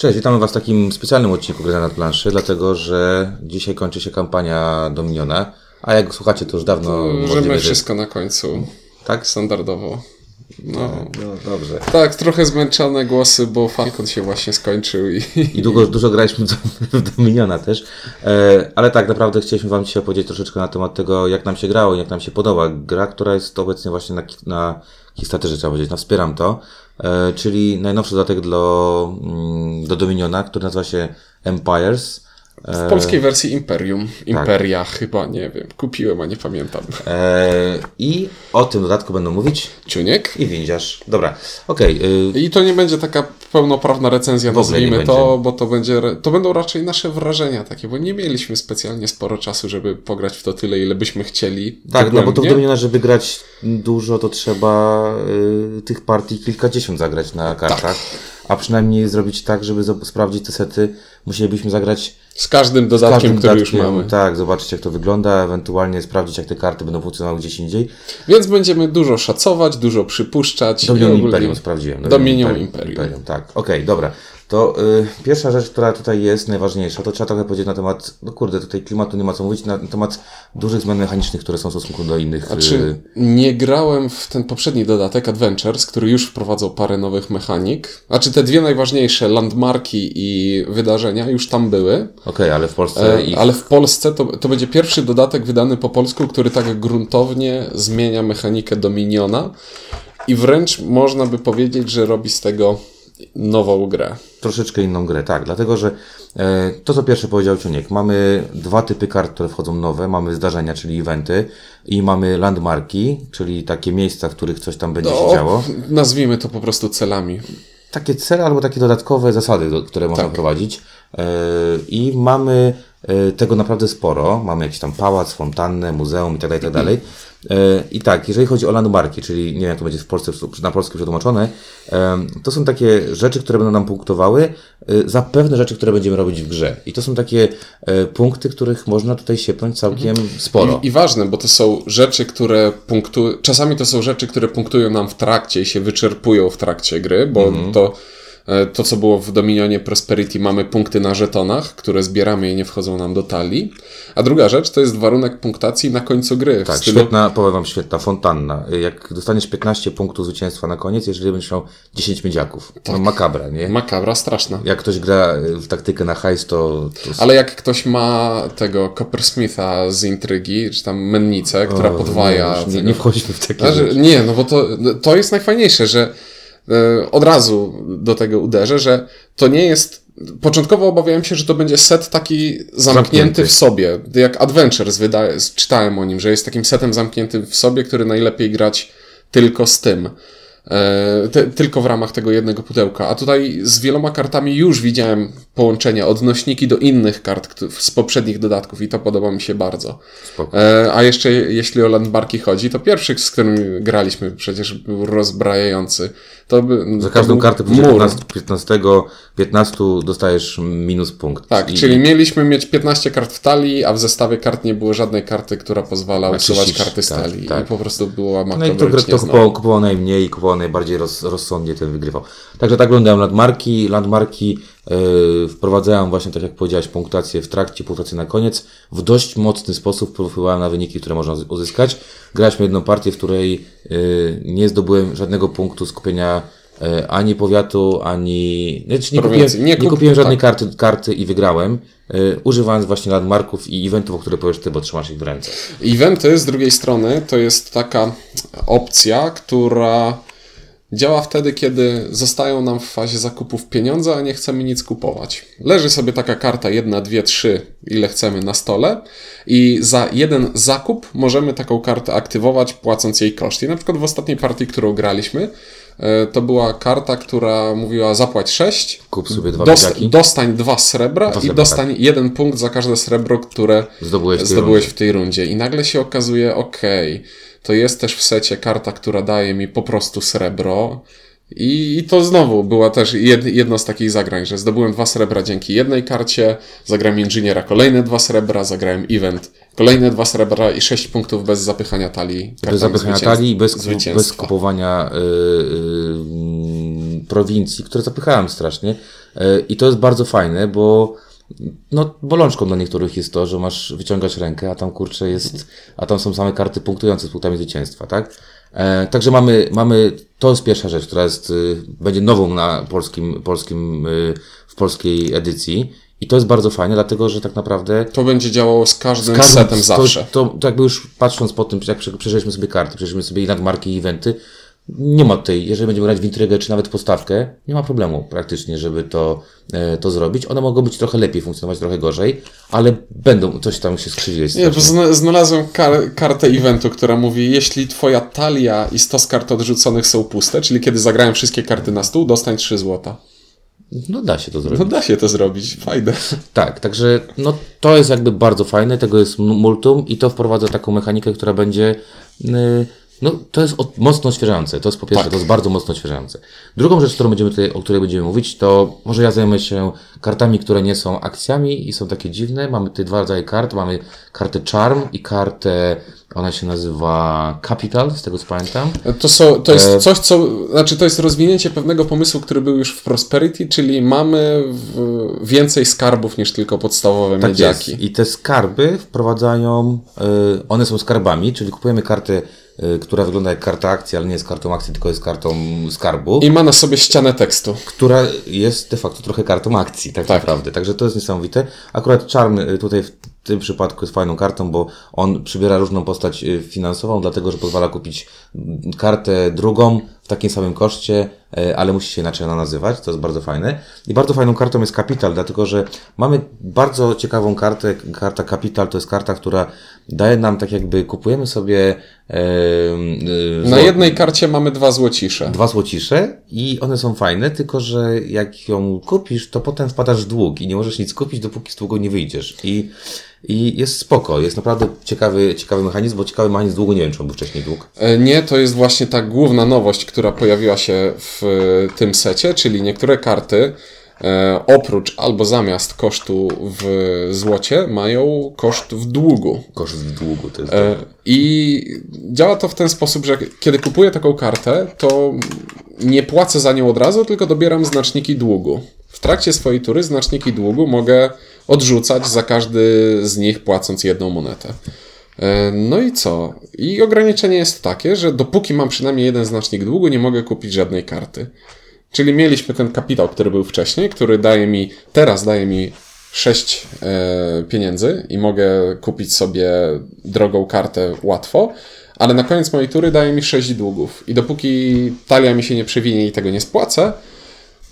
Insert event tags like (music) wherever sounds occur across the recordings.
Cześć, witamy Was w takim specjalnym odcinku Gry na planszy, dlatego że dzisiaj kończy się kampania Dominiona, a jak słuchacie to już dawno Możemy możliwe, że- wszystko na końcu. Tak? Standardowo. No. No dobrze. Tak, trochę zmęczone głosy, bo Falcon się właśnie skończył i I długo, dużo graliśmy w Dominiona też, e, ale tak naprawdę chcieliśmy Wam dzisiaj opowiedzieć troszeczkę na temat tego, jak nam się grało i jak nam się podoba gra, która jest obecnie właśnie na, na Kickstarterze, trzeba powiedzieć, na Wspieram to, czyli najnowszy dodatek do, mm, do Dominiona, który nazywa się Empires. w polskiej wersji Imperium. Imperia chyba, nie wiem. Kupiłem, a nie pamiętam. E, I o tym dodatku będą mówić Ciuniek. i windziarz. Dobra, okej. y, I to nie będzie taka pełnopravna recenzja, nazwijmy to, będzie. bo to będzie, to będą raczej nasze wrażenia takie, bo nie mieliśmy specjalnie sporo czasu, żeby pograć w to tyle, ile byśmy chcieli. Tak, no bo to w. Dominiona, żeby grać dużo, to trzeba y, tych partii kilkadziesiąt zagrać na kartach. A przynajmniej zrobić tak, żeby sprawdzić te sety, musielibyśmy zagrać Z każdym z dodatkiem, każdym który już dodatkiem. mamy. Tak, zobaczyć jak to wygląda, ewentualnie sprawdzić jak te karty będą funkcjonowały gdzieś indziej. Więc będziemy dużo szacować, dużo przypuszczać. Dominion ogólnie- Imperium sprawdziłem. Dominion Imperium. Tak, okej, dobra. To y, pierwsza rzecz, która tutaj jest najważniejsza, to trzeba trochę powiedzieć na temat, no kurde, tutaj klimatu nie ma co mówić, na, na temat dużych zmian mechanicznych, które są w stosunku do innych. Czy y, nie grałem w ten poprzedni dodatek Adventures, który już wprowadzał parę nowych mechanik? Znaczy te dwie najważniejsze, landmarki i wydarzenia, już tam były, Okej, ale w Polsce e, ich ale w Polsce to, to będzie pierwszy dodatek wydany po polsku, który tak gruntownie zmienia mechanikę Dominiona i wręcz można by powiedzieć, że robi z tego nową grę. troszeczkę inną grę, tak, dlatego że e, to co pierwsze powiedział Ciuniek, mamy dwa typy kart, które wchodzą nowe, mamy zdarzenia, czyli eventy i mamy landmarki, czyli takie miejsca, w których coś tam będzie się O, działo. nazwijmy to po prostu celami. Takie cele albo takie dodatkowe zasady, do, które można Tak. prowadzić e, i mamy e, tego naprawdę sporo, mamy jakiś tam pałac, fontannę, muzeum i tak dalej, i tak. E, I tak, jeżeli chodzi o landmarki, czyli nie wiem, jak to będzie w Polsce, na polskie przetłumaczone, to są takie rzeczy, które będą nam punktowały e, za pewne rzeczy, które będziemy robić w grze. I to są takie e, punkty, których można tutaj siepnąć całkiem sporo. I, I ważne, bo to są rzeczy, które punktują. Czasami to są rzeczy, które punktują nam w trakcie i się wyczerpują w trakcie gry, bo Mhm. to. E, To, co było w Dominionie Prosperity, mamy punkty na żetonach, które zbieramy i nie wchodzą nam do talii. A druga rzecz to jest warunek punktacji na końcu gry. Tak, stylu, świetna, powiem wam, świetna fontanna. Jak dostaniesz 15 punktów zwycięstwa na koniec, jeżeli będziesz miał 10 miedziaków. No makabra, nie? makabra straszna. Jak ktoś gra w taktykę na hajs, to, to Ale jak ktoś ma tego Coppersmitha z intrygi, czy tam mennicę, która podwaja. nie, nie, nie wchodźmy w takie Znaczy, nie, no bo to, to jest najfajniejsze, że od razu do tego uderzę, że to nie jest. Początkowo obawiałem się, że to będzie set taki zamknięty, Zamknięty. w sobie. Jak Adventures wydaje, czytałem o nim, że jest takim setem zamkniętym w sobie, który najlepiej grać tylko z tym. E, te, tylko w ramach tego jednego pudełka. A tutaj z wieloma kartami już widziałem połączenia, odnośniki do innych kart z poprzednich dodatków i to podoba mi się bardzo. Spoko. E, a jeszcze jeśli o landmarki chodzi, to pierwszy, z którym graliśmy, przecież był rozbrajający. To by, Za każdą kartę mur. 15, 15, 15 dostajesz minus punkt. Tak, I- czyli mieliśmy mieć 15 kart w talii, a w zestawie kart nie było żadnej karty, która pozwala usuwać karty z tak, talii. tak. I po prostu była No i to, to nieznana. kupował, kupował najmniej i kupował najbardziej roz, rozsądnie, ten wygrywał. Także tak wyglądają landmarki. Landmarki yy, wprowadzają właśnie, tak jak powiedziałeś, punktację w trakcie, punktację na koniec. W dość mocny sposób wpływałem na wyniki, które można uzyskać. Graliśmy jedną partię, w której yy, nie zdobyłem żadnego punktu skupienia yy, ani powiatu, ani... Znaczy nie, kupiłem. Nie nie, kup- kupiłem żadnej tak. karty, karty i wygrałem, yy, używając właśnie landmarków i eventów, o które powiesz ty, bo trzymasz ich w ręce. Eventy z drugiej strony to jest taka opcja, która działa wtedy, kiedy zostają nam w fazie zakupów pieniądze, a nie chcemy nic kupować. Leży sobie taka karta jedna, dwie, trzy, ile chcemy na stole i za jeden zakup możemy taką kartę aktywować, płacąc jej koszt. I na przykład w ostatniej partii, którą graliśmy, e, to była karta, która mówiła zapłać 6, Kup sobie dwa dost, dostań dwa srebra i dostań jeden punkt za każde srebro, które Zdobyłeś w tej zdobyłeś rundzie. w tej rundzie. I nagle się okazuje, okej, to jest też w secie karta, która daje mi po prostu srebro. I, I to znowu była też jed, jedno z takich zagrań, że zdobyłem dwa srebra dzięki jednej karcie, zagrałem inżyniera kolejne dwa srebra, zagrałem event kolejne dwa srebra i sześć punktów bez zapychania talii. Bez zapychania talii, bez, kup- zwycięstwa. bez kupowania y, y, prowincji, które zapychałem strasznie. E, I to jest bardzo fajne, bo no, bolączką dla niektórych jest to, że masz wyciągać rękę, a tam kurczę jest, a tam są same karty punktujące z punktami zwycięstwa, tak? E, także mamy, mamy, to jest pierwsza rzecz, która jest, y, będzie nową na polskim, polskim, y, w polskiej edycji. I to jest bardzo fajne, dlatego że tak naprawdę. To będzie działało z każdym, każdym- setem to, zawsze. To, to jakby już patrząc po tym, jak prze- przeżyliśmy sobie karty, przeżyliśmy sobie nadmarki i eventy, nie ma tutaj, jeżeli będziemy grać w intrygę czy nawet podstawkę, nie ma problemu praktycznie, żeby to, e, to zrobić. One mogą być trochę lepiej funkcjonować, trochę gorzej, ale będą, coś tam się skrzydzi. Nie, bo zna- znalazłem kar- kartę eventu, która mówi, jeśli twoja talia i stos kart odrzuconych są puste, czyli kiedy zagrałem wszystkie karty na stół, dostań 3 złota. No da się to zrobić. No da się to zrobić, fajne. Tak, także no, to jest jakby bardzo fajne, tego jest multum i to wprowadza taką mechanikę, która będzie. y, No, to jest od, mocno odświeżające. To jest po pierwsze, Tak. to jest bardzo mocno odświeżające. Drugą rzecz, którą będziemy tutaj, o której będziemy mówić, to może ja zajmę się kartami, które nie są akcjami i są takie dziwne. Mamy tutaj dwa rodzaje kart. Mamy kartę Charm i kartę, ona się nazywa Capital, z tego co pamiętam. To, są, to jest coś, co. Znaczy, to jest rozwinięcie pewnego pomysłu, który był już w Prosperity, czyli mamy więcej skarbów niż tylko podstawowe Tak miedziaki. jest. I te skarby wprowadzają, y, one są skarbami, czyli kupujemy kartę, y, która wygląda jak karta akcji, ale nie jest kartą akcji, tylko jest kartą skarbu, I ma na sobie ścianę tekstu. która jest de facto trochę kartą akcji, tak, Tak. naprawdę. Także to jest niesamowite. Akurat Charm y, tutaj w tym przypadku jest fajną kartą, bo on przybiera różną postać y, finansową, dlatego że pozwala kupić kartę drugą w takim samym koszcie, y, ale musi się inaczej ona nazywać, to jest bardzo fajne. I bardzo fajną kartą jest Capital, dlatego że mamy bardzo ciekawą kartę. Karta Capital to jest karta, która daje nam tak jakby kupujemy sobie e, y, Na jednej karcie mamy dwa złocisze. dwa złocisze i one są fajne, tylko że jak ją kupisz, to potem wpadasz w dług i nie możesz nic kupić, dopóki z długu nie wyjdziesz. I, i jest spoko, jest naprawdę ciekawy, ciekawy mechanizm, bo ciekawy mechanizm długu nie wiem, czy on był wcześniej dług. E, Nie, to jest właśnie ta główna nowość, która pojawiła się w e, tym secie, czyli niektóre karty oprócz albo zamiast kosztu w złocie mają koszt w długu. Koszt w długu to jest. E, I działa to w ten sposób, że kiedy kupuję taką kartę, to nie płacę za nią od razu, tylko dobieram znaczniki długu. W trakcie swojej tury znaczniki długu mogę odrzucać za każdy z nich płacąc jedną monetę. E, No i co? I ograniczenie jest takie, że dopóki mam przynajmniej jeden znacznik długu, nie mogę kupić żadnej karty. Czyli mieliśmy ten kapitał, który był wcześniej, który daje mi, teraz daje mi 6 e, pieniędzy i mogę kupić sobie drogą kartę łatwo, ale na koniec mojej tury daje mi 6 długów. I dopóki talia mi się nie przewinie i tego nie spłacę,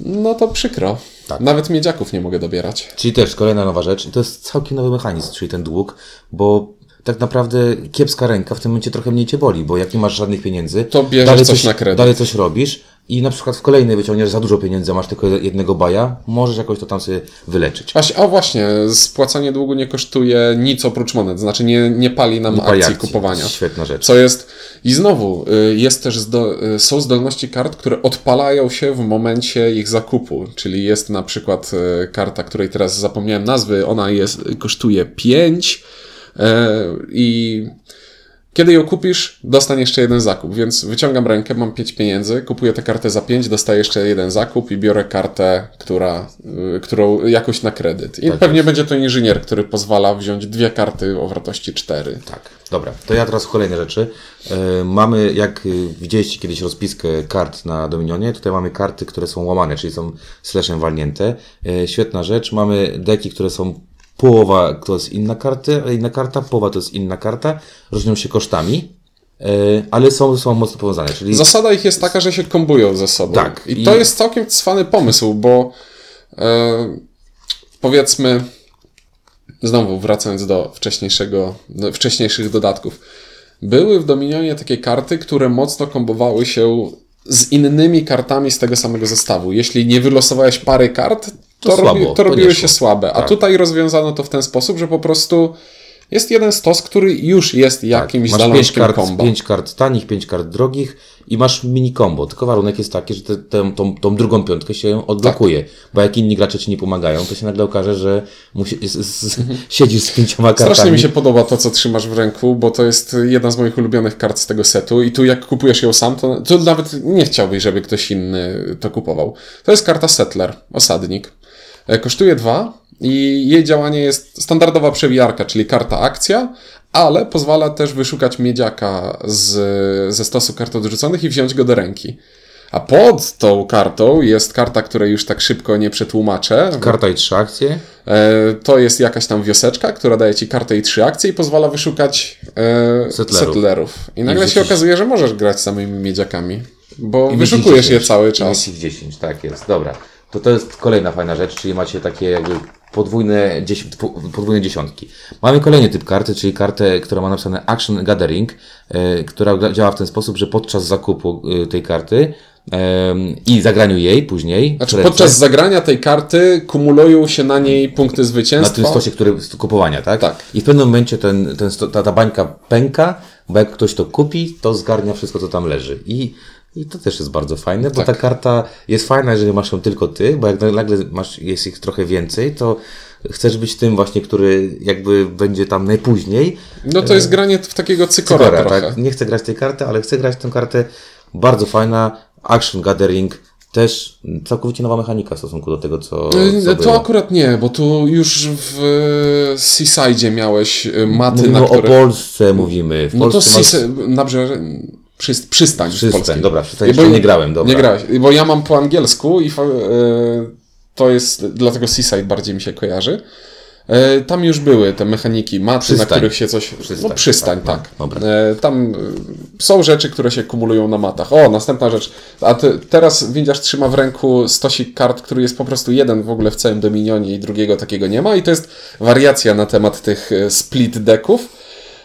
no to przykro. Tak. Nawet miedziaków nie mogę dobierać. Czyli też kolejna nowa rzecz i to jest całkiem nowy mechanizm, czyli ten dług, bo tak naprawdę kiepska ręka w tym momencie trochę mniej cię boli, bo jak nie masz żadnych pieniędzy, To bierzesz dalej coś na kredyt. dalej coś robisz i na przykład w kolejnej wyciągniesz za dużo pieniędzy, masz tylko jednego baja, możesz jakoś to tam sobie wyleczyć. Właśnie, a właśnie, spłacanie długu nie kosztuje nic oprócz monet, znaczy nie, nie pali nam pali akcji akcji. kupowania. Świetna rzecz. Co jest. I znowu, y, jest też zdo, y, są zdolności kart, które odpalają się w momencie ich zakupu. Czyli jest na przykład y, karta, której teraz zapomniałem nazwy, ona jest, kosztuje 5 i kiedy ją kupisz, dostań jeszcze jeden zakup. Więc wyciągam rękę, mam 5 pieniędzy, kupuję tę kartę za 5, dostaję jeszcze jeden zakup i biorę kartę, która, y, którą jakoś na kredyt. I pewnie będzie to inżynier, który pozwala wziąć dwie karty o wartości 4. Tak, dobra. To ja teraz kolejne rzeczy. E, mamy, jak y, widzieliście kiedyś rozpiskę kart na Dominionie, tutaj mamy karty, które są łamane, czyli są slashem walnięte. Świetna rzecz. Mamy deki, które są połowa to jest inna karta, inna karta, połowa to jest inna karta. Różnią się kosztami, e, ale są, są mocno powiązane. Czyli Zasada ich jest taka, że się kombują ze sobą. Tak. I, I- to jest całkiem cwany pomysł, bo e, powiedzmy, znowu wracając do wcześniejszego, do wcześniejszych dodatków, były w Dominionie takie karty, które mocno kombowały się z innymi kartami z tego samego zestawu. Jeśli nie wylosowałeś pary kart, to, To słabo, to to robiły się słabe. A Tak. tutaj rozwiązano to w ten sposób, że po prostu Jest jeden stos, który już jest jakimś Tak, Masz pięć kart, combo. pięć kart tanich, pięć kart drogich i masz mini combo. Tylko warunek jest taki, że te, tę- tą, tą drugą piątkę się odblokuje. Tak. Bo jak inni gracze ci nie pomagają, to się nagle okaże, że musi, z, z, (laughs) siedzisz z pięcioma kartami. Strasznie mi się podoba to, co trzymasz w ręku, bo to jest jedna z moich ulubionych kart z tego setu i tu jak kupujesz ją sam, to, to nawet nie chciałbyś, żeby ktoś inny to kupował. To jest karta Settler, osadnik. E, Kosztuje dwa i jej działanie jest standardowa przewijarka, czyli karta akcja, ale pozwala też wyszukać miedziaka z, ze stosu kart odrzuconych i wziąć go do ręki. A pod tą kartą jest karta, której już tak szybko nie przetłumaczę. Karta i trzy akcje. E, To jest jakaś tam wioseczka, która daje ci kartę i trzy akcje i pozwala wyszukać e, Settlerów. settlerów. I nagle się wrzucić- okazuje, że możesz grać samymi miedziakami, bo I wyszukujesz mieć je 10. cały I czas. ich 10, tak jest. Dobra. To to jest kolejna fajna rzecz, czyli macie takie jakby podwójne, podwójne dziesiątki. Mamy kolejny typ karty, czyli kartę, która ma napisane Action Gathering, e, która działa w ten sposób, że podczas zakupu e, tej karty i zagraniu jej później, Znaczy, ręce, podczas zagrania tej karty kumulują się na niej punkty na zwycięstwa. tym stosie, który kupowania, tak? Tak. I w pewnym momencie ten, ten ta, ta bańka pęka, bo jak ktoś to kupi, to zgarnia wszystko, co tam leży. I, i to też jest bardzo fajne, bo Tak. ta karta jest fajna, jeżeli masz ją tylko ty, bo jak nagle masz, jest ich trochę więcej, to chcesz być tym właśnie, który jakby będzie tam najpóźniej. No to jest granie w takiego cykora, Cykora, trochę. tak? Nie chcę grać tej karty, ale chcę grać tę kartę. Bardzo fajna. Action Gathering. Też całkowicie nowa mechanika w stosunku do tego, co, co E, To było. akurat nie, bo tu już w e, Seaside miałeś e, maty, Mówimy na o które... Polsce, mówimy. W No to Polsce masz- Seaside, przyst, przystań, Przystań, polskiej. dobra, przystań, Bo nie grałem, dobra. Nie grałeś, bo ja mam po angielsku i e, to jest, dlatego Seaside bardziej mi się kojarzy. E, Tam już były te mechaniki, maty, Przystań. na których się coś... Przystań, no przystań, tak, tak. no, Tam są rzeczy, które się kumulują na matach. O, następna rzecz. A ty, teraz Windiarz trzyma w ręku stosik kart, który jest po prostu jeden w ogóle w całym Dominionie i drugiego takiego nie ma i to jest wariacja na temat tych split decków.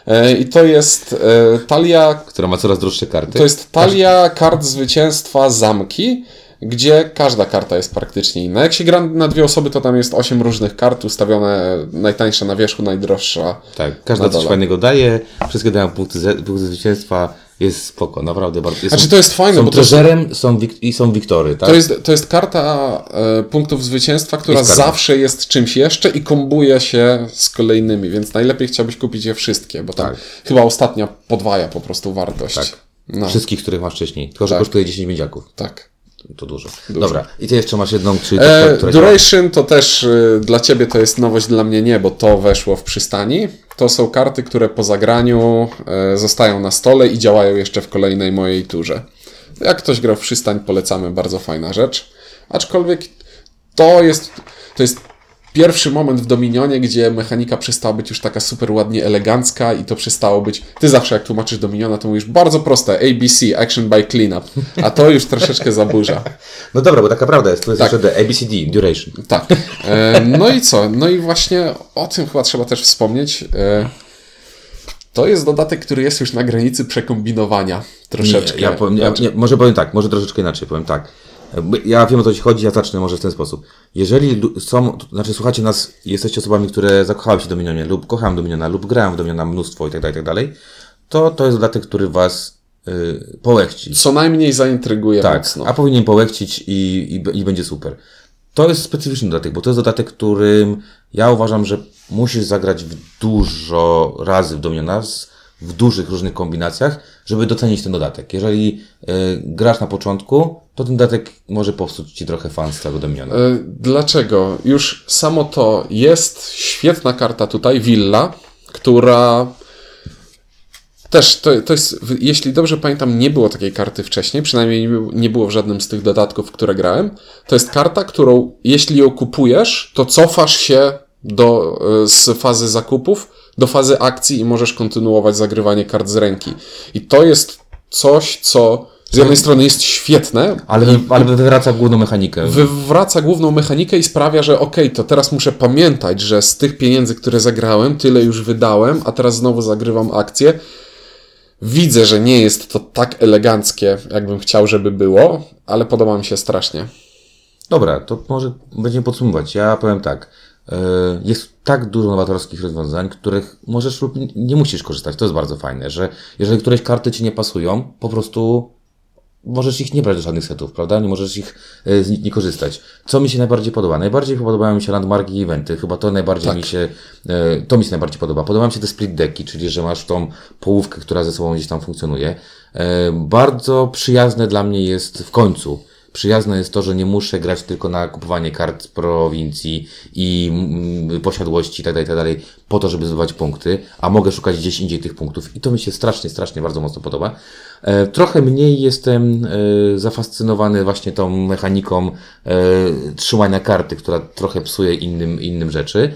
E, I to jest e, talia która ma coraz droższe karty. to jest talia kart zwycięstwa zamki, gdzie każda karta jest praktycznie inna. Jak się gra na dwie osoby, to tam jest osiem różnych kart ustawione, najtańsza na wierzchu, najdroższa. Tak, każda coś fajnego daje, wszystkie dają punkty, punkty zwycięstwa, jest spoko, naprawdę bardzo. Jest, Znaczy to jest fajne, są bo to jest, treżerem są wik- i są wiktory, tak? to jest, to jest karta e, punktów zwycięstwa, która Jest zawsze jest czymś jeszcze i kombuje się z kolejnymi, więc najlepiej chciałbyś kupić je wszystkie, bo Tak. chyba ostatnia podwaja po prostu wartość. Tak. No, Wszystkich, których masz wcześniej, tylko że Tak. kosztuje 10 miedziaków. tak. To dużo. Dobra, i ty jeszcze masz jedną, czyli E, e, która duration to też y, dla ciebie to jest nowość, dla mnie nie, bo to weszło w przystani. To są karty, które po zagraniu e, zostają na stole i działają jeszcze w kolejnej mojej turze. Jak ktoś grał w przystań, polecamy, bardzo fajna rzecz. Aczkolwiek to jest, to jest pierwszy moment w Dominionie, gdzie mechanika przestała być już taka super ładnie elegancka i to przestało być... Ty zawsze jak tłumaczysz Dominiona, to mówisz bardzo proste, ABC, Action by Cleanup, a to już troszeczkę zaburza. No dobra, bo taka prawda jest, to jest Tak. jeszcze D, ABCD, duration. Tak. E, no i co? No i właśnie o tym chyba trzeba też wspomnieć. E, to jest dodatek, który jest już na granicy przekombinowania troszeczkę. Nie, ja powiem, ja, Znaczy, nie, może powiem tak, może troszeczkę inaczej powiem tak. Ja wiem o co ci chodzi, ja zacznę może w ten sposób. Jeżeli są, to znaczy słuchacie nas, jesteście osobami, które zakochały się w Dominionie lub kochają Dominiona lub grają w Dominiona mnóstwo i tak dalej, i tak dalej, to to jest dodatek, który was y, połechci. co najmniej zaintryguje Tak, mocno. a powinien połechcić i, i, i będzie super. To jest specyficzny dodatek, bo to jest dodatek, którym ja uważam, że musisz zagrać w dużo razy w Dominiona, z- w dużych różnych kombinacjach, żeby docenić ten dodatek. Jeżeli y, grasz na początku, to ten dodatek może popsuć ci trochę fan z całego Dominiona. E, Dlaczego? Już samo to jest świetna karta tutaj, Villa, która też to, to jest, jeśli dobrze pamiętam, nie było takiej karty wcześniej, przynajmniej nie było- nie było w żadnym z tych dodatków, które grałem. To jest karta, którą jeśli ją kupujesz, to cofasz się do, e, z fazy zakupów do fazy akcji i możesz kontynuować zagrywanie kart z ręki. I to jest coś, co z jednej strony jest świetne, Ale, ale wywraca główną mechanikę. wywraca główną mechanikę i sprawia, że okej, to teraz muszę pamiętać, że z tych pieniędzy, które zagrałem, tyle już wydałem, a teraz znowu zagrywam akcję. Widzę, że nie jest to tak eleganckie, jakbym chciał, żeby było, ale podoba mi się strasznie. Dobra, to może będziemy podsumować. Ja powiem tak. E, jest tak dużo nowatorskich rozwiązań, których możesz lub nie- musisz korzystać. To jest bardzo fajne, że jeżeli któreś karty ci nie pasują, po prostu możesz ich nie brać do żadnych setów, prawda? Nie możesz ich e, z nich nie korzystać. Co mi się najbardziej podoba? Najbardziej podobają mi się landmarki i eventy. Chyba to najbardziej mi się, e, to mi się najbardziej podoba. Podoba mi się te split decki, czyli że masz tą połówkę, która ze sobą gdzieś tam funkcjonuje. Bardzo przyjazne dla mnie jest w końcu. Przyjazne jest to, że nie muszę grać tylko na kupowanie kart z prowincji i mm, posiadłości itd., itd. po to, żeby zdobywać punkty, a mogę szukać gdzieś indziej tych punktów. I to mi się strasznie, strasznie bardzo mocno podoba. E, trochę mniej jestem e, zafascynowany właśnie tą mechaniką e, trzymania karty, która trochę psuje innym, innym rzeczy.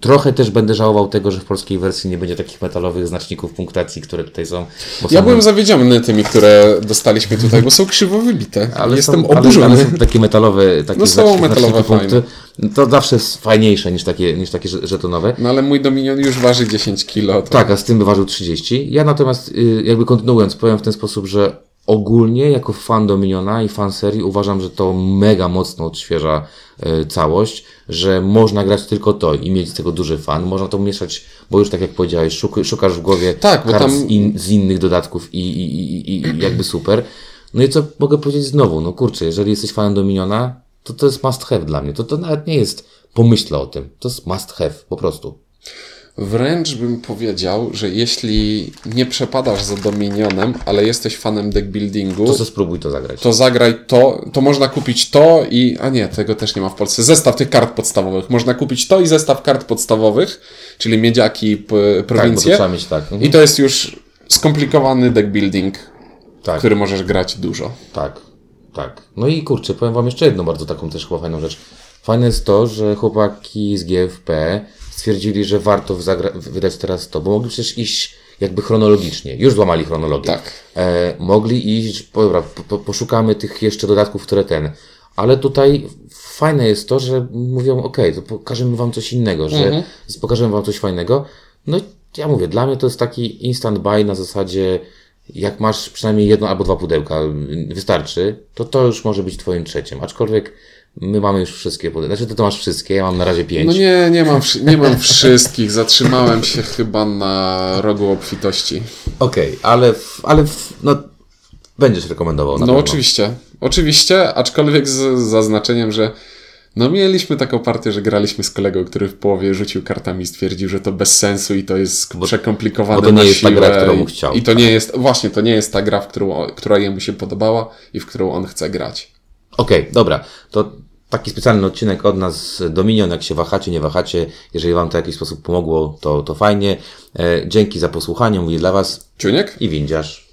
Trochę też będę żałował tego, że w polskiej wersji nie będzie takich metalowych znaczników punktacji, które tutaj są. Ja byłem zawiedziony tymi, które dostaliśmy tutaj, bo są krzywo wybite. ale Jestem są, ale- oburzony. Ale, są takie metalowe, takie No są znaczniki- metalowe, punkty. To zawsze jest fajniejsze niż takie, niż takie że- żetonowe. No ale mój Dominion już waży 10 kilo. To... Tak, a z tym wyważył 30. Ja natomiast, y, jakby kontynuując, powiem w ten sposób, że ogólnie jako fan Dominiona i fan serii uważam, że to mega mocno odświeża y, całość, że można grać tylko to i mieć z tego duży fan. Można to mieszać, bo już tak jak powiedziałeś, szuk, szukasz w głowie Tak, bo kart tam- z, in, z innych dodatków i, i, i, i, i jakby super. No i co mogę powiedzieć znowu? No kurczę, jeżeli jesteś fanem Dominiona, to to jest must have dla mnie. To, to nawet nie jest pomyślę o tym. To jest must have, po prostu. Wręcz bym powiedział, że jeśli nie przepadasz za Dominionem, ale jesteś fanem deckbuildingu, To to, spróbuj to zagrać. zagraj to, to można kupić to i... A nie, tego też nie ma w Polsce. Zestaw tych kart podstawowych. Można kupić to i zestaw kart podstawowych, czyli miedziaki, p- tak, to prowincje. trzeba mieć tak. Mhm. I to jest już skomplikowany deckbuilding, tak. który możesz grać dużo. Tak, tak. No i kurczę, powiem wam jeszcze jedną bardzo taką też chyba fajną rzecz. Fajne jest to, że chłopaki z GFP stwierdzili, że warto wydać teraz to, bo mogli przecież iść jakby chronologicznie. Już złamali chronologię. Tak. E, mogli iść, dobra, po, po, poszukamy tych jeszcze dodatków, które ten. Ale tutaj fajne jest to, że mówią, ok, to pokażemy wam coś innego, że Mhm. pokażemy wam coś fajnego. No i ja mówię, dla mnie to jest taki instant buy na zasadzie, jak masz przynajmniej jedno albo dwa pudełka, wystarczy, to to już może być twoim trzecim. Aczkolwiek my mamy już wszystkie pudełka. Znaczy ty to masz wszystkie, ja mam na razie pięć. No nie, nie mam, nie mam wszystkich. Zatrzymałem się chyba na rogu obfitości. Okej, ale, w, ale w, no, będziesz rekomendował No pewno. oczywiście, oczywiście, aczkolwiek z zaznaczeniem, że no mieliśmy taką partię, że graliśmy z kolegą, który w połowie rzucił kartami i stwierdził, że to bez sensu i to jest przekomplikowane bo to nie na jest ta gra, którą chciał. I to nie jest, właśnie, to nie jest ta gra, w którą, która jemu się podobała i w którą on chce grać. Okej, dobra. To taki specjalny odcinek od nas Dominion, jak się wahacie, nie wahacie. Jeżeli Wam to w jakiś sposób pomogło, to, to fajnie. E, dzięki za posłuchanie, mówię dla Was Ciuniek? i windziarz.